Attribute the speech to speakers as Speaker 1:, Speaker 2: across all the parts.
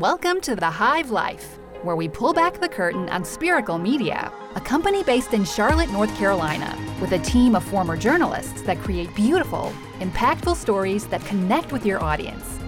Speaker 1: Welcome to the Hive Life, where we pull back the curtain on Spiracle Media, a company based in Charlotte, North Carolina, with a team of former journalists that create beautiful, impactful stories that connect with your audience.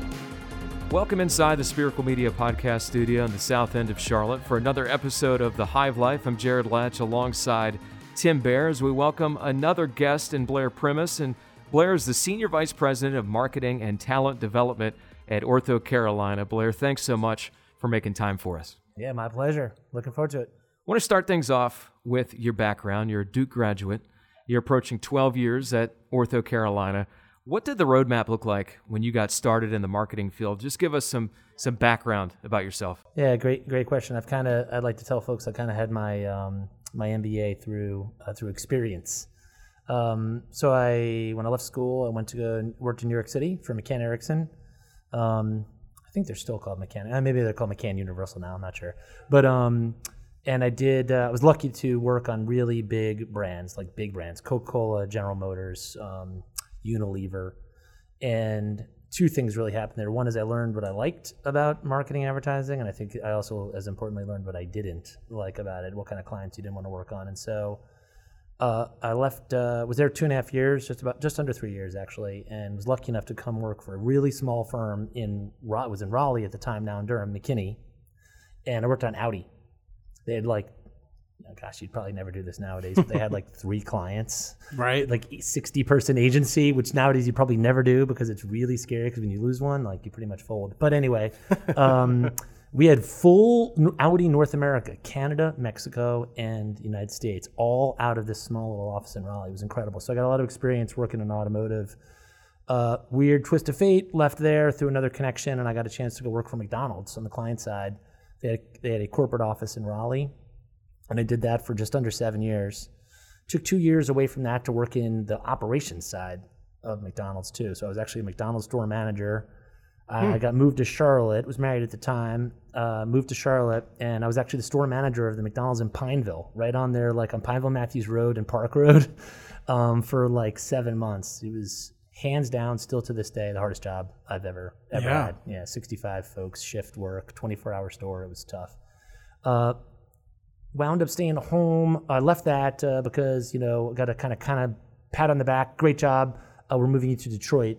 Speaker 2: Welcome inside the Spiracle Media podcast studio in the south end of Charlotte for another episode of The Hive Life. I'm Jared Latch alongside Tim Bear as we welcome another guest in Blair Primis. And Blair is the Senior Vice President of Marketing and Talent Development at OrthoCarolina. Blair, thanks so much for making time for us.
Speaker 3: Yeah, my pleasure. Looking forward to it.
Speaker 2: I want to start things off with your background. You're a Duke graduate. You're approaching 12 years at OrthoCarolina. What did the roadmap look like when you got started in the marketing field? Just give us some some background about yourself.
Speaker 3: Yeah, great great question. I've kind of I'd like to tell folks I kind of had my um, my MBA through uh, through experience. Um, so I when I left school, I went to go worked in New York City for McCann Erickson. Um, I think they're still called McCann. Uh, maybe they're called McCann Universal now. I'm not sure. But um, and I did. Uh, I was lucky to work on really big brands, like big brands, Coca Cola, General Motors. Um, Unilever. And two things really happened there. One is I learned what I liked about marketing advertising, and I think I also, as importantly, learned what I didn't like about it, what kind of clients you didn't want to work on. And so uh, I left, uh, was there two and a half years, just about just under three years actually, and was lucky enough to come work for a really small firm in it was in Raleigh at the time, now in Durham, McKinney, and I worked on Audi. They had like oh gosh, you'd probably never do this nowadays. But they had like three clients,
Speaker 4: right?
Speaker 3: Like sixty person agency, which nowadays you probably never do because it's really scary. Because when you lose one, like you pretty much fold. But anyway, um, we had full Audi North America, Canada, Mexico, and United States, all out of this small little office in Raleigh. It was incredible. So I got a lot of experience working in automotive. Uh, weird twist of fate, left there through another connection, and I got a chance to go work for McDonald's on the client side. They had, they had a corporate office in Raleigh, and I did that for just under seven years. Took two years away from that to work in the operations side of McDonald's too. So I was actually a McDonald's store manager. Hmm. I got moved to Charlotte. Was married at the time. Uh, moved to Charlotte, and I was actually the store manager of the McDonald's in Pineville, right on there, like on Pineville Matthews Road and Park Road, um, for like seven months. It was hands down, still to this day, the hardest job I've ever ever yeah. had. Yeah, 65 folks, shift work, 24 hour store. It was tough. Uh, wound up staying home. I left that uh, because you know got a kind of kind of pat on the back. Great job. Uh, we're moving you to Detroit.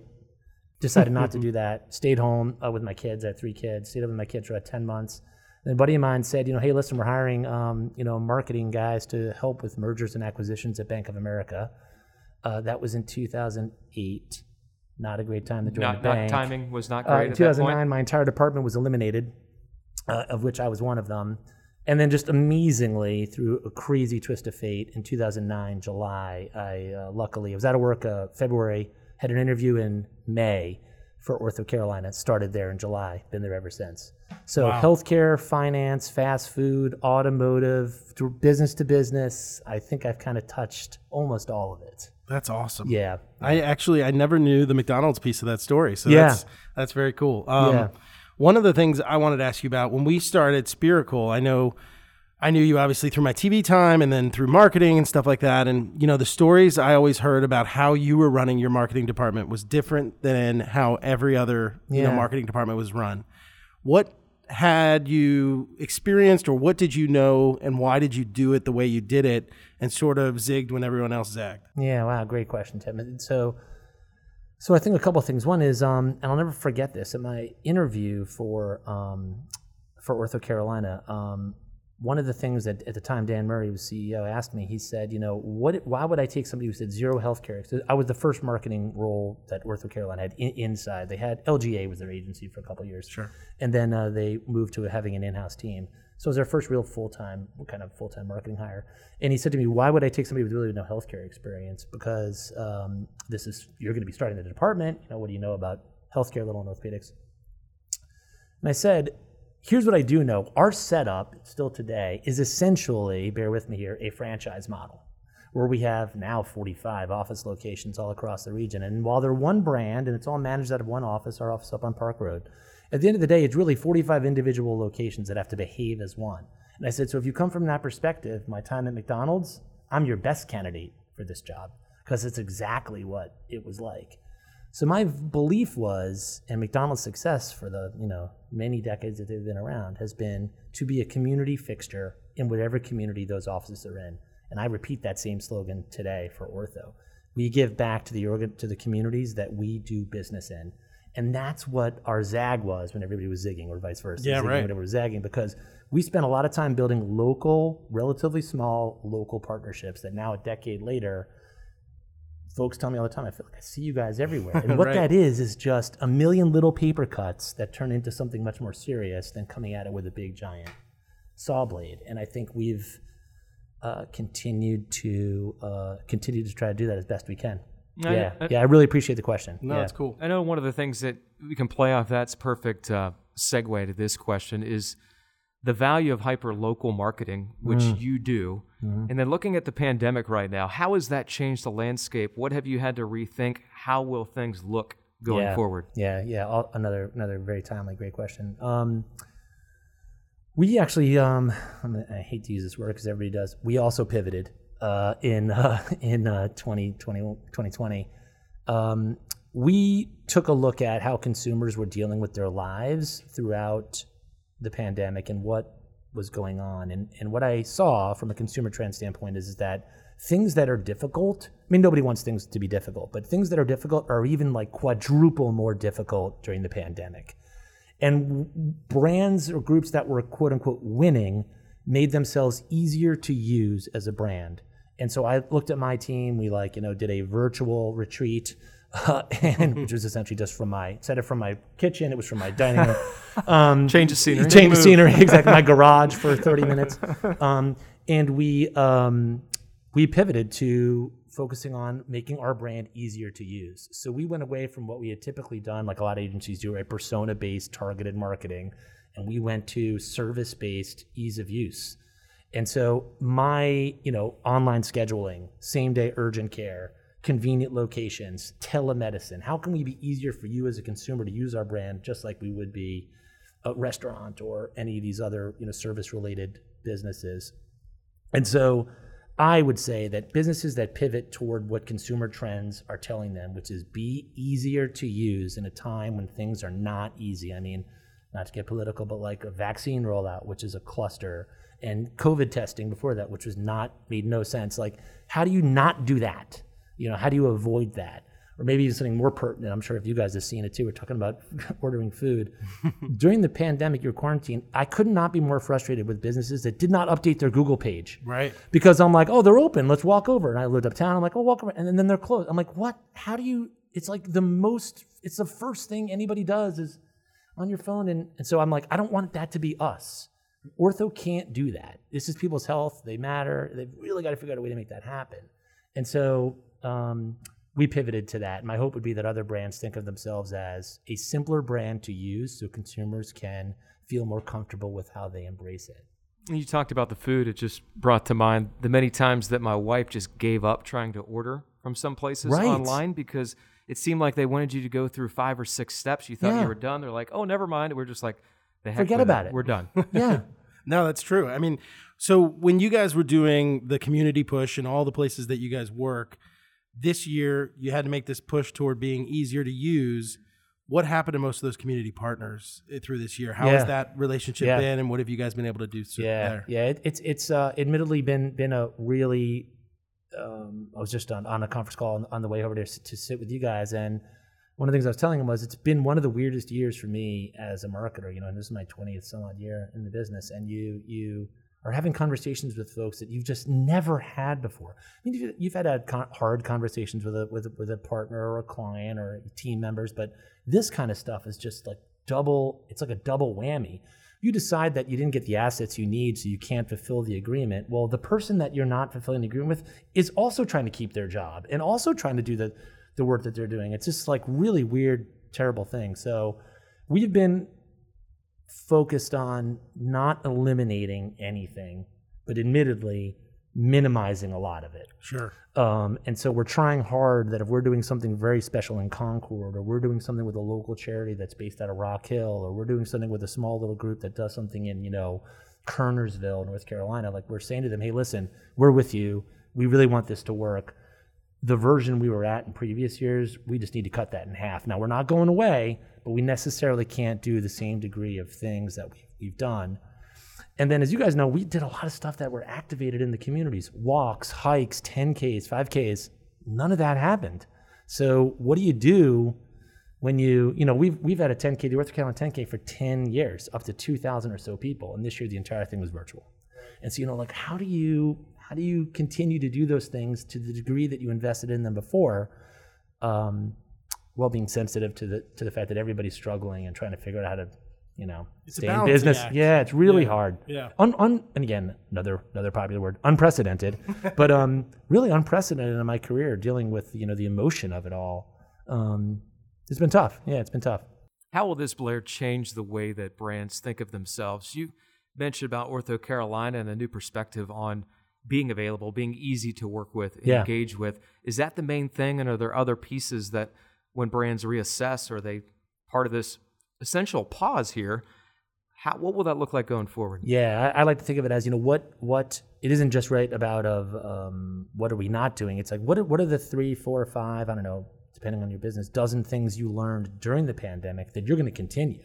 Speaker 3: Decided not to do that. Stayed home uh, with my kids. I had three kids. Stayed up with my kids for about ten months. And a buddy of mine said, you know, hey, listen, we're hiring, um, you know, marketing guys to help with mergers and acquisitions at Bank of America. Uh, that was in 2008. Not a great time to join
Speaker 2: not,
Speaker 3: the bank.
Speaker 2: Not timing was not uh, great.
Speaker 3: in 2009, my entire department was eliminated, uh, of which I was one of them. And then just amazingly, through a crazy twist of fate, in 2009, July, I uh, luckily I was out of work uh, February, had an interview in May for OrthoCarolina. Started there in July, been there ever since. So wow. healthcare, finance, fast food, automotive, business to business. I think I've kind of touched almost all of it.
Speaker 4: That's awesome.
Speaker 3: Yeah.
Speaker 4: I actually I never knew the McDonald's piece of that story. So yeah. that's that's very cool. Um, yeah. One of the things I wanted to ask you about when we started Spiracle, I know I knew you obviously through my TV time and then through marketing and stuff like that. And, you know, the stories I always heard about how you were running your marketing department was different than how every other, yeah. you know, marketing department was run. What had you experienced or what did you know and why did you do it the way you did it and sort of zigged when everyone else zagged?
Speaker 3: Yeah, wow, great question, Tim. And So, so I think a couple of things. One is, um, and I'll never forget this. At my interview for um, for OrthoCarolina, um, one of the things that at the time Dan Murray was CEO asked me. He said, you know, what? Why would I take somebody who said zero healthcare? I was the first marketing role that OrthoCarolina had in, inside. They had LGA was their agency for a couple years,
Speaker 4: sure,
Speaker 3: and then uh, they moved to having an in-house team. So it was their first real full time, kind of full time marketing hire. And he said to me, "Why would I take somebody with really no healthcare experience? Because um, this is you're going to be starting the department. You know, what do you know about healthcare, little orthopedics?" And I said, "Here's what I do know. Our setup still today is essentially, bear with me here, a franchise model." Where we have now 45 office locations all across the region. And while they're one brand and it's all managed out of one office, our office up on Park Road, at the end of the day, it's really 45 individual locations that have to behave as one. And I said, so if you come from that perspective, my time at McDonald's, I'm your best candidate for this job because it's exactly what it was like. So my belief was, and McDonald's success for the you know many decades that they've been around has been to be a community fixture in whatever community those offices are in. And I repeat that same slogan today for Ortho. We give back to the organ, to the communities that we do business in. And that's what our zag was when everybody was zigging, or vice versa.
Speaker 4: Yeah,
Speaker 3: zigging
Speaker 4: right.
Speaker 3: Whenever was zagging, because we spent a lot of time building local, relatively small local partnerships that now, a decade later, folks tell me all the time, I feel like I see you guys everywhere. And what
Speaker 4: Right.
Speaker 3: that is, is just a million little paper cuts that turn into something much more serious than coming at it with a big giant saw blade. And I think we've uh, continued to uh, continue to try to do that as best we can.
Speaker 2: I-
Speaker 3: yeah,
Speaker 2: I-
Speaker 3: yeah, I really appreciate the question.
Speaker 4: No,
Speaker 3: yeah.
Speaker 4: that's cool.
Speaker 2: I know one of the things that we can play off that's perfect uh, segue to this question is the value of hyper local marketing, which
Speaker 3: Mm.
Speaker 2: you do.
Speaker 3: Mm-hmm.
Speaker 2: And then looking at the pandemic right now, how has that changed the landscape? What have you had to rethink? How will things look going
Speaker 3: yeah.
Speaker 2: forward?
Speaker 3: Yeah, yeah. All, another another very timely, great question. Um, we actually, um, I hate to use this word because everybody does. We also pivoted uh, in uh, in uh, 2020, 2020. Um, we took a look at how consumers were dealing with their lives throughout the pandemic and what was going on. And, and what I saw from a consumer trend standpoint is, is that things that are difficult, I mean, nobody wants things to be difficult, but things that are difficult are even like quadruple more difficult during the pandemic. And brands or groups that were quote unquote winning made themselves easier to use as a brand. And so I looked at my team. We like, you know, did a virtual retreat, uh, and which was essentially just from my instead of from my kitchen, it was from my dining room. Um,
Speaker 2: Change of scenery.
Speaker 3: Change of scenery, exactly. My garage for 30 minutes. Um, and we um, we pivoted to focusing on making our brand easier to use. So we went away from what we had typically done, like a lot of agencies do, right? Persona based targeted marketing. And we went to service based ease of use. And so my, you know, online scheduling, same day urgent care, convenient locations, telemedicine. How can we be easier for you as a consumer to use our brand just like we would be a restaurant or any of these other, you know, service related businesses? And so I would say that businesses that pivot toward what consumer trends are telling them, which is be easier to use in a time when things are not easy. I mean, not to get political, but like a vaccine rollout, which is a cluster, and COVID testing before that, which was not made no sense. Like, how do you not do that? You know, how do you avoid that? Or maybe even something more pertinent. I'm sure if you guys have seen it too. We're talking about ordering food. During the pandemic, your quarantine, I could not be more frustrated with businesses that did not update their Google page
Speaker 4: Right.
Speaker 3: because I'm like, oh, they're open. Let's walk over. And I lived uptown. I'm like, oh, walk over. And then they're closed. I'm like, what? How do you? It's like the most. It's the first thing anybody does is on your phone. And, and so I'm like, I don't want that to be us. Ortho can't do that. This is people's health. They matter. They've really got to figure out a way to make that happen. And so um, we pivoted to that. My hope would be that other brands think of themselves as a simpler brand to use so consumers can feel more comfortable with how they embrace it.
Speaker 2: You talked about the food. It just brought to mind the many times that my wife just gave up trying to order from some places
Speaker 3: Right.
Speaker 2: online because it seemed like they wanted you to go through five or six steps. You thought
Speaker 3: Yeah.
Speaker 2: you were done. They're like, oh, never mind. We're just like, the heck
Speaker 3: Forget
Speaker 2: with
Speaker 3: about it.
Speaker 2: We're done.
Speaker 3: Yeah.
Speaker 4: No, that's true. I mean, so when you guys were doing the community push and all the places that you guys work, this year you had to make this push toward being easier to use. What happened to most of those community partners eh, through this year? How has that relationship
Speaker 3: Yeah.
Speaker 4: been, and what have you guys been able to do so
Speaker 3: yeah,
Speaker 4: there?
Speaker 3: yeah. It, it's it's uh, admittedly been been a really. Um, I was just on, on a conference call on, on the way over there to sit with you guys, and one of the things I was telling him was it's been one of the weirdest years for me as a marketer. You know, and this is my twentieth some odd year in the business, and you you are having conversations with folks that you've just never had before. I mean, you've, had, hard conversations with a with a, with a partner or a client or team members, but this kind of stuff is just like double. It's like a double whammy you decide that you didn't get the assets you need so you can't fulfill the agreement well the person that you're not fulfilling the agreement with is also trying to keep their job and also trying to do the, the work that they're doing it's just like really weird terrible thing so we've been focused on not eliminating anything but admittedly minimizing a lot of it
Speaker 4: Sure.
Speaker 3: um, and so we're trying hard that if we're doing something very special in Concord, or we're doing something with a local charity that's based out of Rock Hill, or we're doing something with a small little group that does something in, you know, Kernersville, North Carolina, like we're saying to them, hey, listen, we're with you. We really want this to work. The version we were at in previous years, we just need to cut that in half. Now we're not going away, but we necessarily can't do the same degree of things that we've, done. And then, as you guys know, we did a lot of stuff that were activated in the communities walks, hikes, 10Ks, 5Ks. None of that happened. So, what do you do when you, you know, we've, we've had a 10K, the Carolina 10K for 10 years, up to 2,000 or so people. And this year, the entire thing was virtual. And so, you know, like, how do you, how do you continue to do those things to the degree that you invested in them before? Um, while being sensitive to the to the fact that everybody's struggling and trying to figure out how to you know,
Speaker 4: it's
Speaker 3: stay in business.
Speaker 4: Act.
Speaker 3: Yeah, it's really
Speaker 4: yeah.
Speaker 3: hard.
Speaker 4: Yeah.
Speaker 3: Un, un, and again, another another popular word, unprecedented, but um, really unprecedented in my career dealing with you know the emotion of it all. Um, it's been tough. Yeah, it's been tough.
Speaker 2: How will this Blair change the way that brands think of themselves? You mentioned about OrthoCarolina and a new perspective on being available, being easy to work with,
Speaker 3: Yeah.
Speaker 2: engage with. Is that the main thing, and are there other pieces that when brands reassess, are they part of this essential pause here? How, what will that look like going forward?
Speaker 3: Yeah, I, I like to think of it as you know what what it isn't just right about of um, what are we not doing. It's like what are, what are the three, four, or five? I don't know, depending on your business, dozen things you learned during the pandemic that you're going to continue.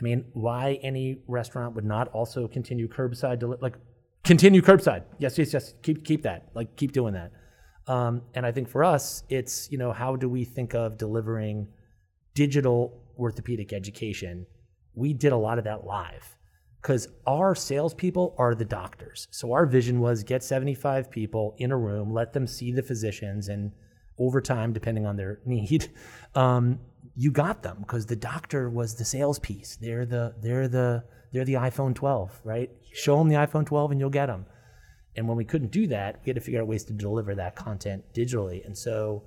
Speaker 3: I mean, why any restaurant would not also continue curbside deli- like continue curbside? Yes, yes, yes. Keep keep that. Like keep doing that. Um, and I think for us, it's you know how do we think of delivering digital orthopedic education? We did a lot of that live because our salespeople are the doctors. So our vision was get 75 people in a room, let them see the physicians, and over time, depending on their need, um, you got them because the doctor was the sales piece. They're the they're the they're the iPhone 12, right? Show them the iPhone 12 and you'll get them. And when we couldn't do that, we had to figure out ways to deliver that content digitally. And so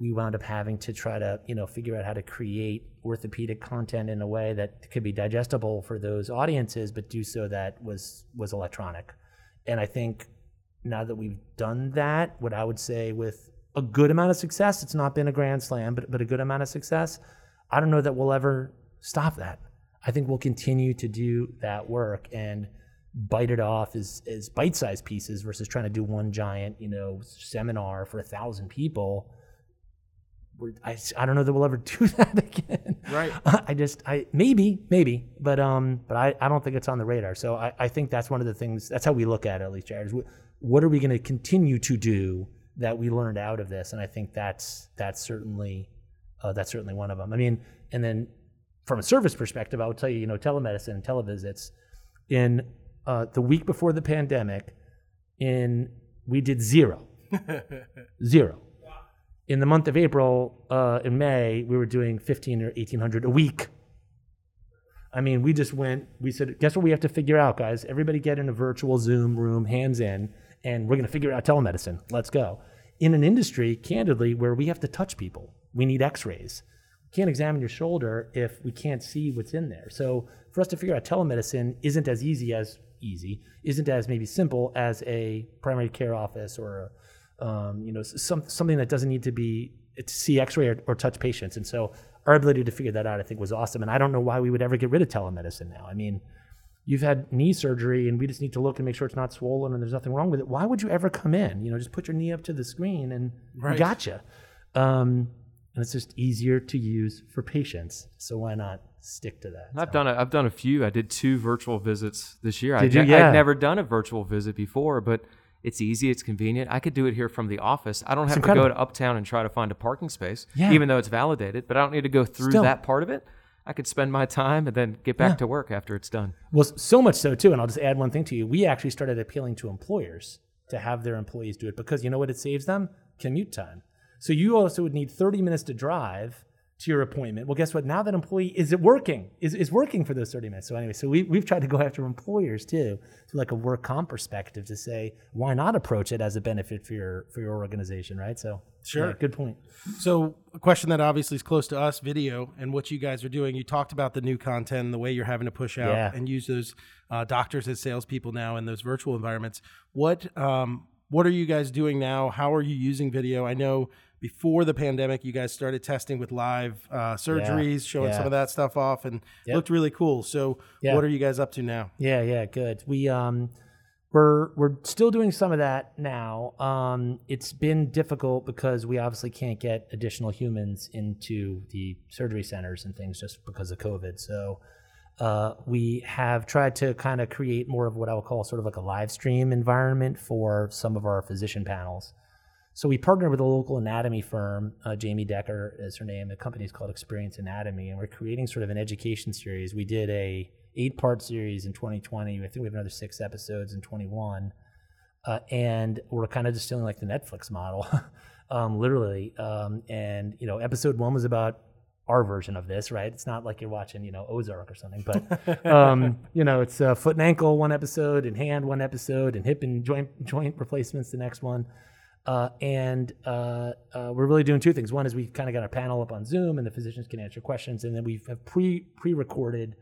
Speaker 3: we wound up having to try to, you know, figure out how to create orthopedic content in a way that could be digestible for those audiences, but do so that was was electronic. And I think now that we've done that, what I would say with a good amount of success, it's not been a grand slam, but but a good amount of success, I don't know that we'll ever stop that. I think we'll continue to do that work and bite it off as, as bite-sized pieces versus trying to do one giant, you know, seminar for a thousand people. We're, I, I don't know that we'll ever do that again.
Speaker 4: Right.
Speaker 3: I just I maybe maybe, but um, but I, I don't think it's on the radar. So I, I think that's one of the things. That's how we look at it, at least, Jared. Is wh- what are we going to continue to do that we learned out of this? And I think that's that's certainly uh, that's certainly one of them. I mean, and then from a service perspective, I will tell you, you know, telemedicine, and televisits. In uh, the week before the pandemic, in we did zero, zero. In the month of April, uh, in May, we were doing fifteen or eighteen hundred a week. I mean, we just went. We said, guess what? We have to figure out, guys. Everybody get in a virtual Zoom room, hands in, and we're going to figure out telemedicine. Let's go. In an industry, candidly, where we have to touch people, we need X-rays can't examine your shoulder if we can't see what's in there. So for us to figure out telemedicine isn't as easy as easy, isn't as maybe simple as a primary care office or a, um, you know some, something that doesn't need to be to see X-ray or, or touch patients. And so our ability to figure that out, I think, was awesome. And I don't know why we would ever get rid of telemedicine now. I mean, you've had knee surgery and we just need to look and make sure it's not swollen and there's nothing wrong with it. Why would you ever come in? You know, just put your knee up to the screen and
Speaker 4: Right.
Speaker 3: gotcha. Um, and it's just easier to use for patients. So why not stick to that?
Speaker 2: I've
Speaker 3: So-
Speaker 2: done a, I've done a few. I did two virtual visits this year.
Speaker 3: Did
Speaker 2: I'd,
Speaker 3: you? Yeah.
Speaker 2: I'd never done a virtual visit before, but it's easy. It's convenient. I could do it here from the office. I don't have to go to Uptown and try to find a parking space,
Speaker 3: Yeah.
Speaker 2: even though it's validated. But I don't need to go through
Speaker 3: Still.
Speaker 2: that part of it. I could spend my time and then get back
Speaker 3: Yeah.
Speaker 2: to work after it's done.
Speaker 3: Well, so much so too, and I'll just add one thing to you. We actually started appealing to employers to have their employees do it because you know what it saves them? Commute time. So you also would need 30 minutes to drive to your appointment. Well, guess what? Now that employee is it working? Is is working for those 30 minutes. So anyway, so we we've tried to go after employers too, to like a work comp perspective to say why not approach it as a benefit for your for your organization, right? So
Speaker 4: Sure.
Speaker 3: yeah, good point.
Speaker 4: So, a question that obviously is close to us, video, and what you guys are doing. You talked about the new content, and the way you're having to push out
Speaker 3: Yeah.
Speaker 4: and use those uh, doctors as salespeople now in those virtual environments. What um, what are you guys doing now? How are you using video? I know before the pandemic, you guys started testing with live uh, surgeries, showing
Speaker 3: yeah.
Speaker 4: some of that stuff off, and
Speaker 3: Yep.
Speaker 4: looked really cool. So,
Speaker 3: Yeah.
Speaker 4: what are you guys up to now?
Speaker 3: Yeah, yeah, good. We um we're we're still doing some of that now. Um, it's been difficult because we obviously can't get additional humans into the surgery centers and things just because of COVID. So uh, we have tried to kind of create more of what I would call sort of like a live stream environment for some of our physician panels. So we partnered with a local anatomy firm, uh, Jamie Decker is her name. The company is called Experience Anatomy, and we're creating sort of an education series. We did a eight part series in 2020. I think we have another six episodes in 21. Uh, and we're kind of just feeling like the Netflix model, um, literally. Um, and, you know, episode one was about our version of this, right? It's not like you're watching, you know, Ozark or something, but, um, you know, it's uh, foot and ankle one episode, and hand one episode, and hip and joint joint replacements the next one. Uh, and uh, uh, we're really doing two things. One is we've kind of got our panel up on Zoom, and the physicians can answer questions, and then we have pre pre recorded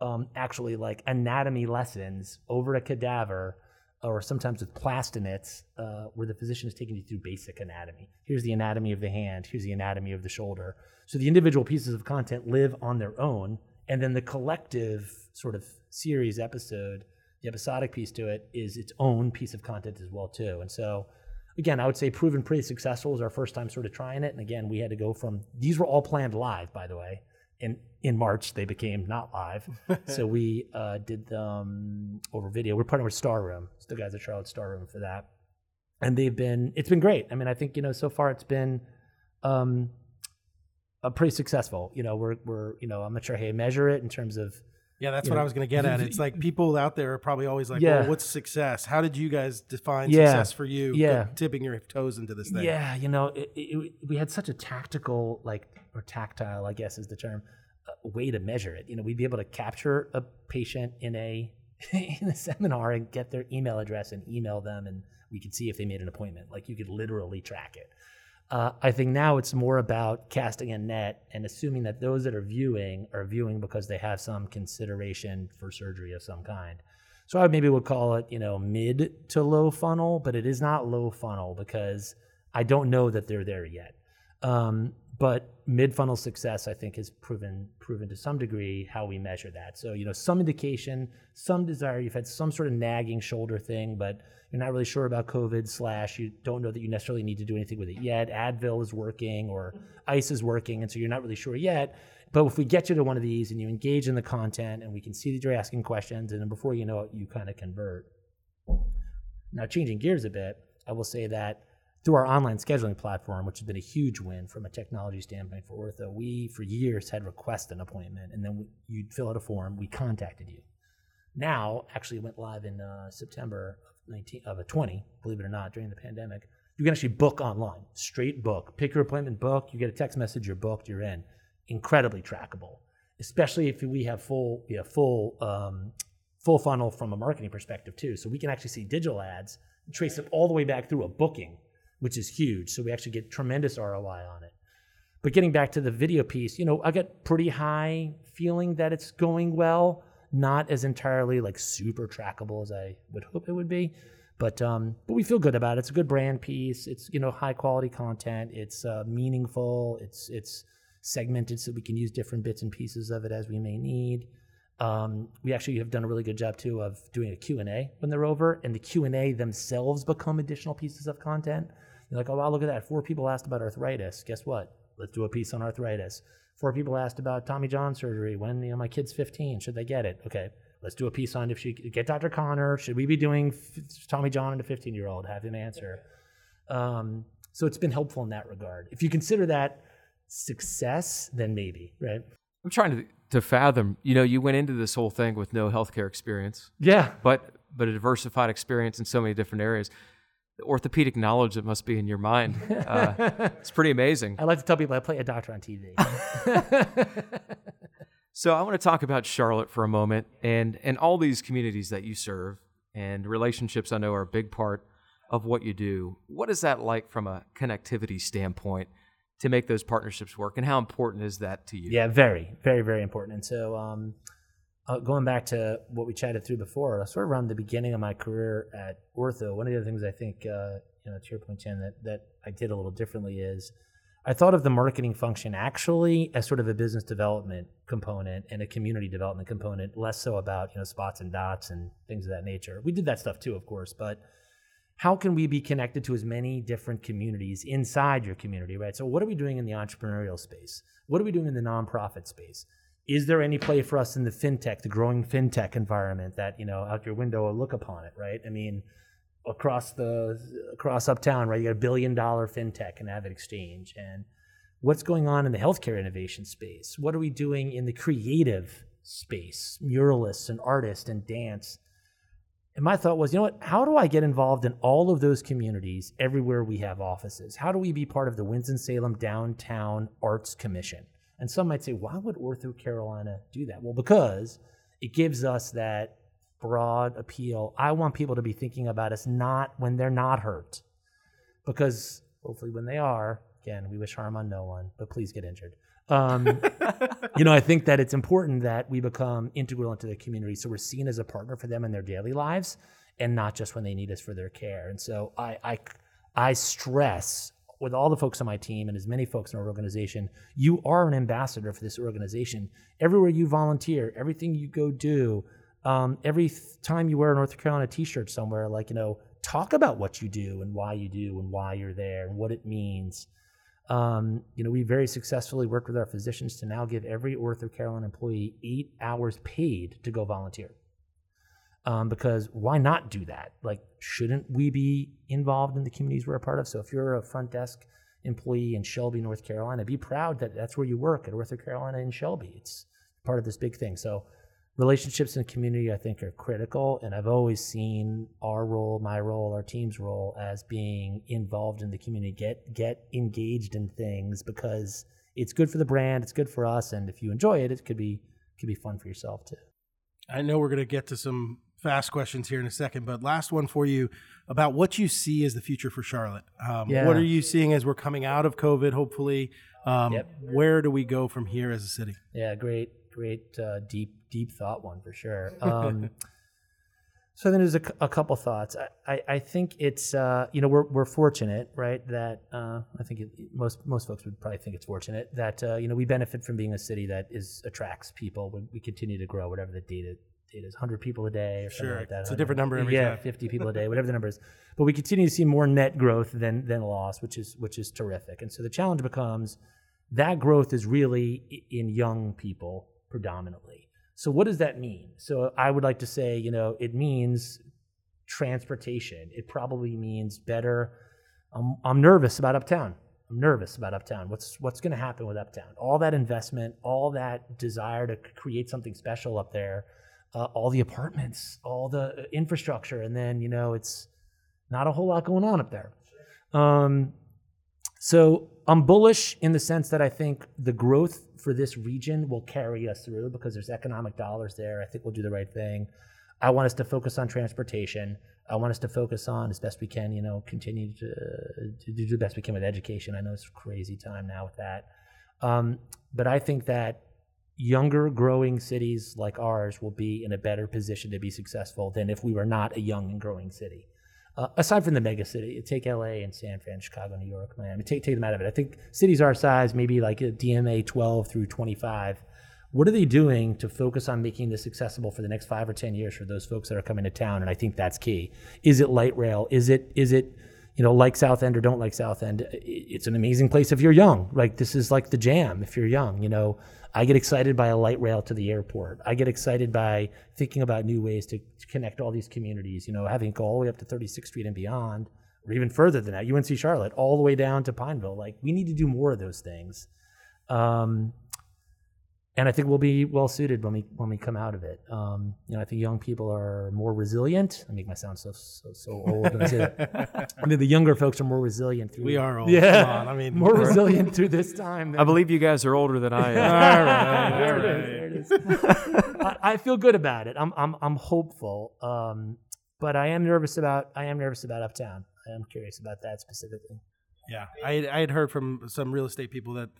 Speaker 3: um, actually like anatomy lessons over a cadaver or sometimes with plastinates, uh, where the physician is taking you through basic anatomy. Here's the anatomy of the hand, here's the anatomy of the shoulder. So the individual pieces of content live on their own, and then the collective sort of series episode, the episodic piece to it, is its own piece of content as well too. And so again, I would say proven pretty successful. It was our first time sort of trying it. And again, we had to go from these were all planned live, by the way in in March they became not live. so we uh, did them over video. We're partnering with Star Room. It's the guys at Charlotte Star Room for that, and they've been. It's been great. I mean, I think you know so far it's been. Um, pretty successful. You know, we're we're you know I'm not sure how you measure it in terms of.
Speaker 4: Yeah, that's what know, I was going to get at. It's like people out there are probably always like, yeah. well, what's success? How did you guys define yeah. success for you?
Speaker 3: Yeah.
Speaker 4: Tipping your toes into this thing.
Speaker 3: Yeah, you know, it, it, we had such a tactical, like, or tactile, I guess is the term, uh, way to measure it. You know, we'd be able to capture a patient in a in a seminar and get their email address and email them, and we could see if they made an appointment. Like you could literally track it. Uh, I think now it's more about casting a net and assuming that those that are viewing are viewing because they have some consideration for surgery of some kind. So I maybe would call it, you know, mid to low funnel, but it is not low funnel because I don't know that they're there yet. Um, but mid funnel success, I think, has proven proven to some degree how we measure that. So you know, some indication, some desire. You've had some sort of nagging shoulder thing, but you're not really sure about COVID. Slash, you don't know that you necessarily need to do anything with it yet. Advil is working or ice is working, and so you're not really sure yet. But if we get you to one of these and you engage in the content, and we can see that you're asking questions, and then before you know it, you kind of convert. Now, changing gears a bit, I will say that through our online scheduling platform, which has been a huge win from a technology standpoint for ortho, we for years had request an appointment, and then we, you'd fill out a form. We contacted you. Now, actually, went live in uh, September of 19 of a 20. Believe it or not, during the pandemic, you can actually book online, straight book. Pick your appointment, book. You get a text message, you're booked, you're in. Incredibly trackable, especially if we have full we have full um, full funnel from a marketing perspective too. So we can actually see digital ads, trace them all the way back through a booking which is huge. So we actually get tremendous ROI on it. But getting back to the video piece, you know, I get pretty high feeling that it's going well, not as entirely like super trackable as I would hope it would be. But um, but we feel good about it. It's a good brand piece. It's you know high quality content. It's uh, meaningful. It's it's segmented so we can use different bits and pieces of it as we may need. Um, we actually have done a really good job too of doing a Q&A when they're over and the Q&A themselves become additional pieces of content. You're like, oh, wow, look at that. Four people asked about arthritis. Guess what? Let's do a piece on arthritis. Four people asked about Tommy John surgery. When you know my kid's 15, should they get it? Okay, let's do a piece on if she get Dr. Connor. Should we be doing Tommy John and a 15 year old? Have him answer. Um, so it's been helpful in that regard. If you consider that success, then maybe right.
Speaker 2: I'm trying to to fathom. You know, you went into this whole thing with no healthcare experience.
Speaker 3: Yeah,
Speaker 2: but but a diversified experience in so many different areas the orthopedic knowledge that must be in your mind. Uh, it's pretty amazing.
Speaker 3: I like to tell people I play a doctor on TV.
Speaker 2: so I want to talk about Charlotte for a moment and and all these communities that you serve and relationships. I know are a big part of what you do. What is that like from a connectivity standpoint to make those partnerships work, and how important is that to you?
Speaker 3: Yeah, very, very, very important. And so. Um, uh, going back to what we chatted through before, sort of around the beginning of my career at Ortho, one of the other things I think, uh, you know, to your point, Tim, that, that I did a little differently is I thought of the marketing function actually as sort of a business development component and a community development component, less so about you know spots and dots and things of that nature. We did that stuff too, of course, but how can we be connected to as many different communities inside your community, right? So, what are we doing in the entrepreneurial space? What are we doing in the nonprofit space? Is there any play for us in the fintech, the growing fintech environment that, you know, out your window look upon it, right? I mean, across the across uptown, right? You got a billion dollar fintech and AvidXchange. And what's going on in the healthcare innovation space? What are we doing in the creative space? Muralists and artists and dance and my thought was, you know what? How do I get involved in all of those communities everywhere we have offices? How do we be part of the Winston-Salem Downtown Arts Commission? And some might say, why would OrthoCarolina do that? Well, because it gives us that broad appeal. I want people to be thinking about us not when they're not hurt, because hopefully when they are, again, we wish harm on no one, but please get injured. Um, you know, I think that it's important that we become integral into the community, so we're seen as a partner for them in their daily lives, and not just when they need us for their care. And so I, I, I stress with all the folks on my team and as many folks in our organization, you are an ambassador for this organization. Everywhere you volunteer, everything you go do, um, every th- time you wear a OrthoCarolina T-shirt somewhere, like you know, talk about what you do and why you do and why you're there and what it means. Um, you know, we very successfully worked with our physicians to now give every OrthoCarolina employee eight hours paid to go volunteer. Um, because why not do that? Like, shouldn't we be involved in the communities we're a part of? So if you're a front desk employee in Shelby, North Carolina, be proud that that's where you work at North Carolina in Shelby. It's part of this big thing. So relationships in the community i think are critical and i've always seen our role my role our team's role as being involved in the community get get engaged in things because it's good for the brand it's good for us and if you enjoy it it could be could be fun for yourself too
Speaker 4: i know we're going to get to some fast questions here in a second but last one for you about what you see as the future for charlotte um, yeah. what are you seeing as we're coming out of covid hopefully um, yep. where do we go from here as a city
Speaker 3: yeah great great uh, deep deep thought one for sure. Um, so then there's a, a couple thoughts. I, I, I think it's uh, you know we're we're fortunate right that uh, I think it, most most folks would probably think it's fortunate that uh, you know we benefit from being a city that is attracts people when we continue to grow whatever the data data is 100 people a day or something like that.
Speaker 4: It's a different number every
Speaker 3: yeah,
Speaker 4: time.
Speaker 3: 50 people a day, whatever the number is. But we continue to see more net growth than than loss, which is which is terrific. And so the challenge becomes that growth is really in young people predominantly. So what does that mean? So I would like to say, you know, it means transportation. It probably means better. I'm, I'm nervous about uptown. I'm nervous about uptown. What's what's going to happen with uptown? All that investment, all that desire to create something special up there, uh, all the apartments, all the infrastructure, and then you know it's not a whole lot going on up there. Um, so I'm bullish in the sense that I think the growth for this region will carry us through because there's economic dollars there. I think we'll do the right thing. I want us to focus on transportation. I want us to focus on as best we can, you know, continue to, to do the best we can with education. I know it's a crazy time now with that. Um, but I think that younger growing cities like ours will be in a better position to be successful than if we were not a young and growing city. Uh, aside from the mega city, take LA and San Fran, Chicago, New York, Miami, take, take them out of it. I think cities our size, maybe like a DMA 12 through 25, what are they doing to focus on making this accessible for the next five or 10 years for those folks that are coming to town? And I think that's key. Is it light rail? Is it, is it, you know, like South End or don't like South End? It's an amazing place if you're young. Like this is like the jam if you're young, you know. I get excited by a light rail to the airport. I get excited by thinking about new ways to, connect all these communities, you know, having go all the way up to 36th Street and beyond, or even further than that, UNC Charlotte, all the way down to Pineville. Like, we need to do more of those things. Um, and I think we'll be well suited when we when we come out of it. Um, you know, I think young people are more resilient. I make my sound so so, so old when I say that. I mean, the younger folks are more resilient. Through,
Speaker 4: we are old.
Speaker 3: Yeah, I mean, more resilient through this time.
Speaker 2: Than, I believe you guys are older than I am.
Speaker 4: all right, there, It is, there
Speaker 3: it is. I, I, feel good about it. I'm I'm I'm hopeful, um, but I am nervous about I am nervous about Uptown. I am curious about that specifically.
Speaker 4: Yeah, I I had heard from some real estate people that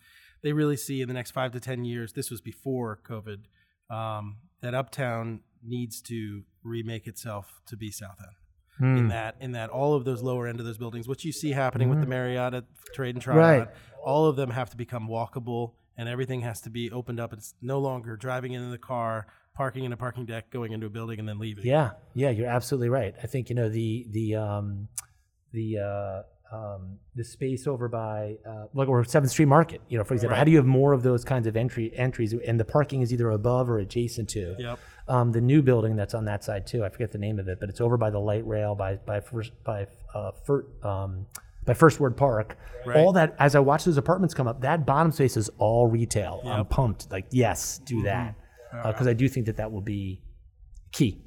Speaker 4: they really see in the next five to ten years. This was before COVID. Um, that Uptown needs to remake itself to be South End. mm. in that in that all of those lower end of those buildings, which you see happening mm. with the mm-hmm. Marriott Trade and Tryon, right. all of them have to become walkable and everything has to be opened up. It's no longer driving into the car, parking in a parking deck, going into a building, and then leaving.
Speaker 3: Yeah, yeah, you're absolutely right. I think you know the the um, the uh, um, the space over by uh, like or Seventh Street Market. You know, for example, right. how do you have more of those kinds of entry entries, and the parking is either above or adjacent to?
Speaker 4: Yep.
Speaker 3: Um, the new building that's on that side too. I forget the name of it, but it's over by the light rail by by first by uh, um, by First Ward Park. Right. All that as I watch those apartments come up, that bottom space is all retail. Yep. I'm pumped. Like yes, do mm-hmm. that because uh, I do think that that will be key.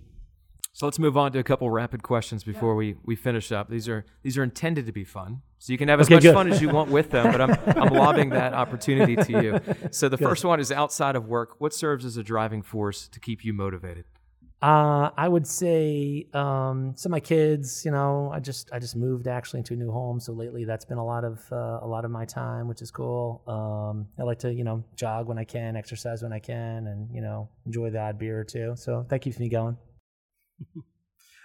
Speaker 2: So let's move on to a couple rapid questions before we, we finish up. These are these are intended to be fun, so you can have as okay, much good. fun as you want with them. But I'm I'm lobbing that opportunity to you. So the good. first one is outside of work. What serves as a driving force to keep you motivated?
Speaker 3: Uh, I would say um, so. My kids, you know, I just I just moved actually into a new home, so lately that's been a lot of uh, a lot of my time, which is cool. Um, I like to you know jog when I can, exercise when I can, and you know enjoy the odd beer or two. So that keeps me going.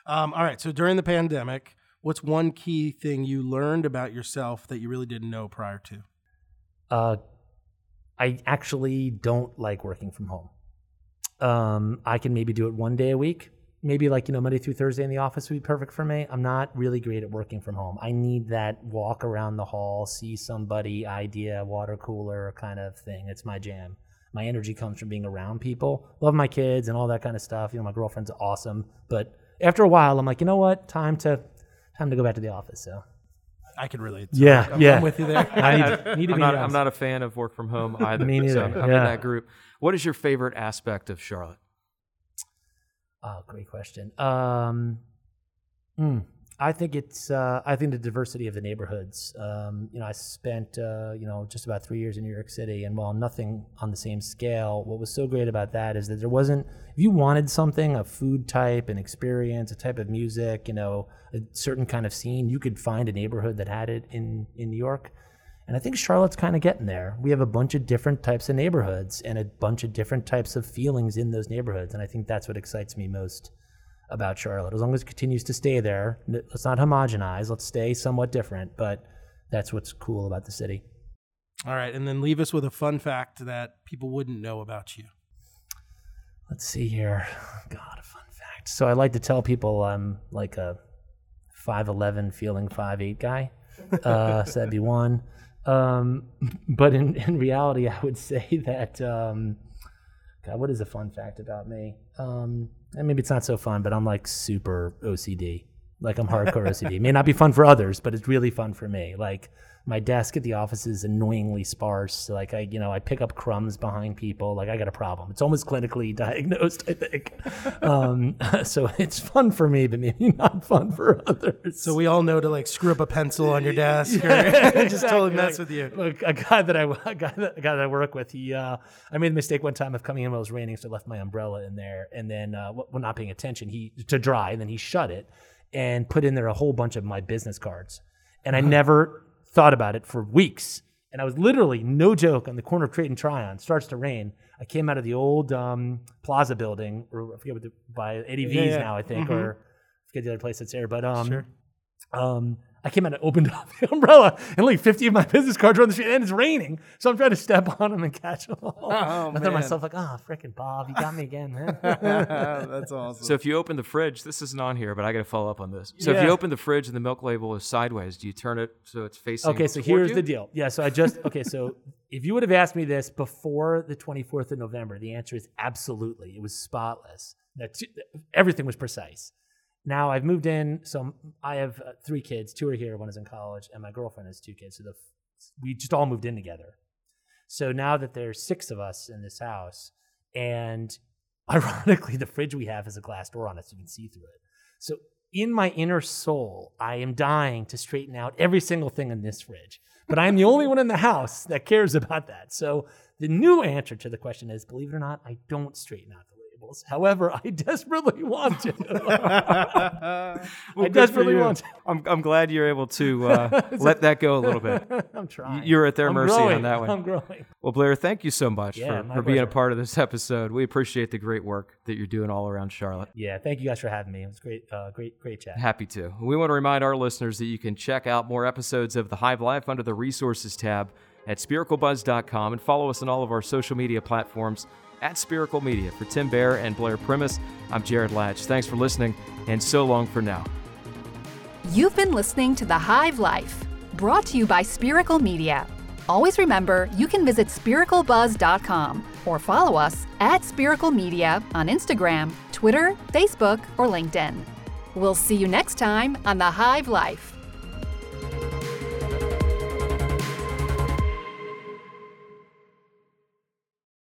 Speaker 4: Um, all right. So during the pandemic, what's one key thing you learned about yourself that you really didn't know prior to?
Speaker 3: Uh, I actually don't like working from home. Um, I can maybe do it one day a week. Maybe like, you know, Monday through Thursday in the office would be perfect for me. I'm not really great at working from home. I need that walk around the hall, see somebody, idea, water cooler kind of thing. It's my jam. My energy comes from being around people. Love my kids and all that kind of stuff. You know, my girlfriend's awesome. But after a while, I'm like, you know what? Time to time to go back to the office. So
Speaker 4: I could relate.
Speaker 3: yeah,
Speaker 4: I'm,
Speaker 3: yeah.
Speaker 4: I'm with you there.
Speaker 2: I need, need to I'm, not, I'm not a fan of work from home either. Me neither. So I'm, I'm yeah. in that group. What is your favorite aspect of Charlotte?
Speaker 3: Oh, great question. Um, hmm. I think it's uh, I think the diversity of the neighborhoods. Um, you know, I spent uh, you know just about three years in New York City, and while nothing on the same scale, what was so great about that is that there wasn't. If you wanted something, a food type, an experience, a type of music, you know, a certain kind of scene, you could find a neighborhood that had it in in New York. And I think Charlotte's kind of getting there. We have a bunch of different types of neighborhoods and a bunch of different types of feelings in those neighborhoods, and I think that's what excites me most about Charlotte. As long as it continues to stay there, let's not homogenize. Let's stay somewhat different, but that's what's cool about the city.
Speaker 4: All right, and then leave us with a fun fact that people wouldn't know about you.
Speaker 3: Let's see here. God, a fun fact. So I like to tell people I'm like a 5'11 feeling 5'8 guy. Uh, so that'd be one. Um, but in, in reality, I would say that, um, God, what is a fun fact about me? Um, and maybe it's not so fun, but I'm like super OCD. Like I'm hardcore OCD. It may not be fun for others, but it's really fun for me. Like my desk at the office is annoyingly sparse. Like I, you know, I pick up crumbs behind people. Like I got a problem. It's almost clinically diagnosed, I think. um, so it's fun for me, but maybe not fun for others.
Speaker 4: So we all know to like screw up a pencil on your desk, yeah, or just totally mess with you.
Speaker 3: Look, a guy that I, a guy that, a guy that I work with, he, uh, I made the mistake one time of coming in while it was raining, so I left my umbrella in there, and then, uh, well, not paying attention, he to dry, and then he shut it and put in there a whole bunch of my business cards. And I uh-huh. never thought about it for weeks. And I was literally, no joke, on the corner of Trade and Tryon. Starts to rain. I came out of the old um, Plaza building, or I forget what the, by Eddie V's yeah, yeah. now, I think, mm-hmm. or I forget the other place that's there. But um, sure. um, I came out and opened up the umbrella, and like 50 of my business cards are on the street, and it's raining. So I'm trying to step on them and catch them all. Oh, I thought myself like, oh, freaking Bob, you got me again, man.
Speaker 4: That's awesome.
Speaker 2: So if you open the fridge, this isn't on here, but I got to follow up on this. So yeah. if you open the fridge and the milk label is sideways, do you turn it so it's facing?
Speaker 3: Okay, so here's you? the deal. Yeah, so I just okay, so if you would have asked me this before the 24th of November, the answer is absolutely. It was spotless. That everything was precise now I've moved in, so I have uh, three kids. Two are here, one is in college, and my girlfriend has two kids. So the, we just all moved in together. So now that there's six of us in this house, and ironically, the fridge we have has a glass door on it, so you can see through it. So in my inner soul, I am dying to straighten out every single thing in this fridge. But I'm the only one in the house that cares about that. So the new answer to the question is, believe it or not, I don't straighten out the tables. However, I desperately want to. well, I desperately want to.
Speaker 2: I'm, I'm glad you're able to uh, let that go a little bit.
Speaker 3: I'm trying.
Speaker 2: You're at their
Speaker 3: I'm
Speaker 2: mercy
Speaker 3: growing.
Speaker 2: on that one.
Speaker 3: I'm growing.
Speaker 2: Well, Blair, thank you so much
Speaker 3: Yeah,
Speaker 2: for, for being a part of this episode. We appreciate the great work that you're doing all around Charlotte.
Speaker 3: Yeah, thank you guys for having me. It was great, uh, great, great chat.
Speaker 2: Happy to. We want to remind our listeners that you can check out more episodes of The Hive Life under the resources tab at spiraclebuzz.com and follow us on all of our social media platforms at Spiracle Media. For Tim Bear and Blair Primis, I'm Jared Latch. Thanks for listening, and so long for now.
Speaker 1: You've been listening to The Hive Life, brought to you by Spiracle Media. Always remember, you can visit spiraclebuzz.com or follow us at Spiracle Media on Instagram, Twitter, Facebook, or LinkedIn. We'll see you next time on The Hive Life.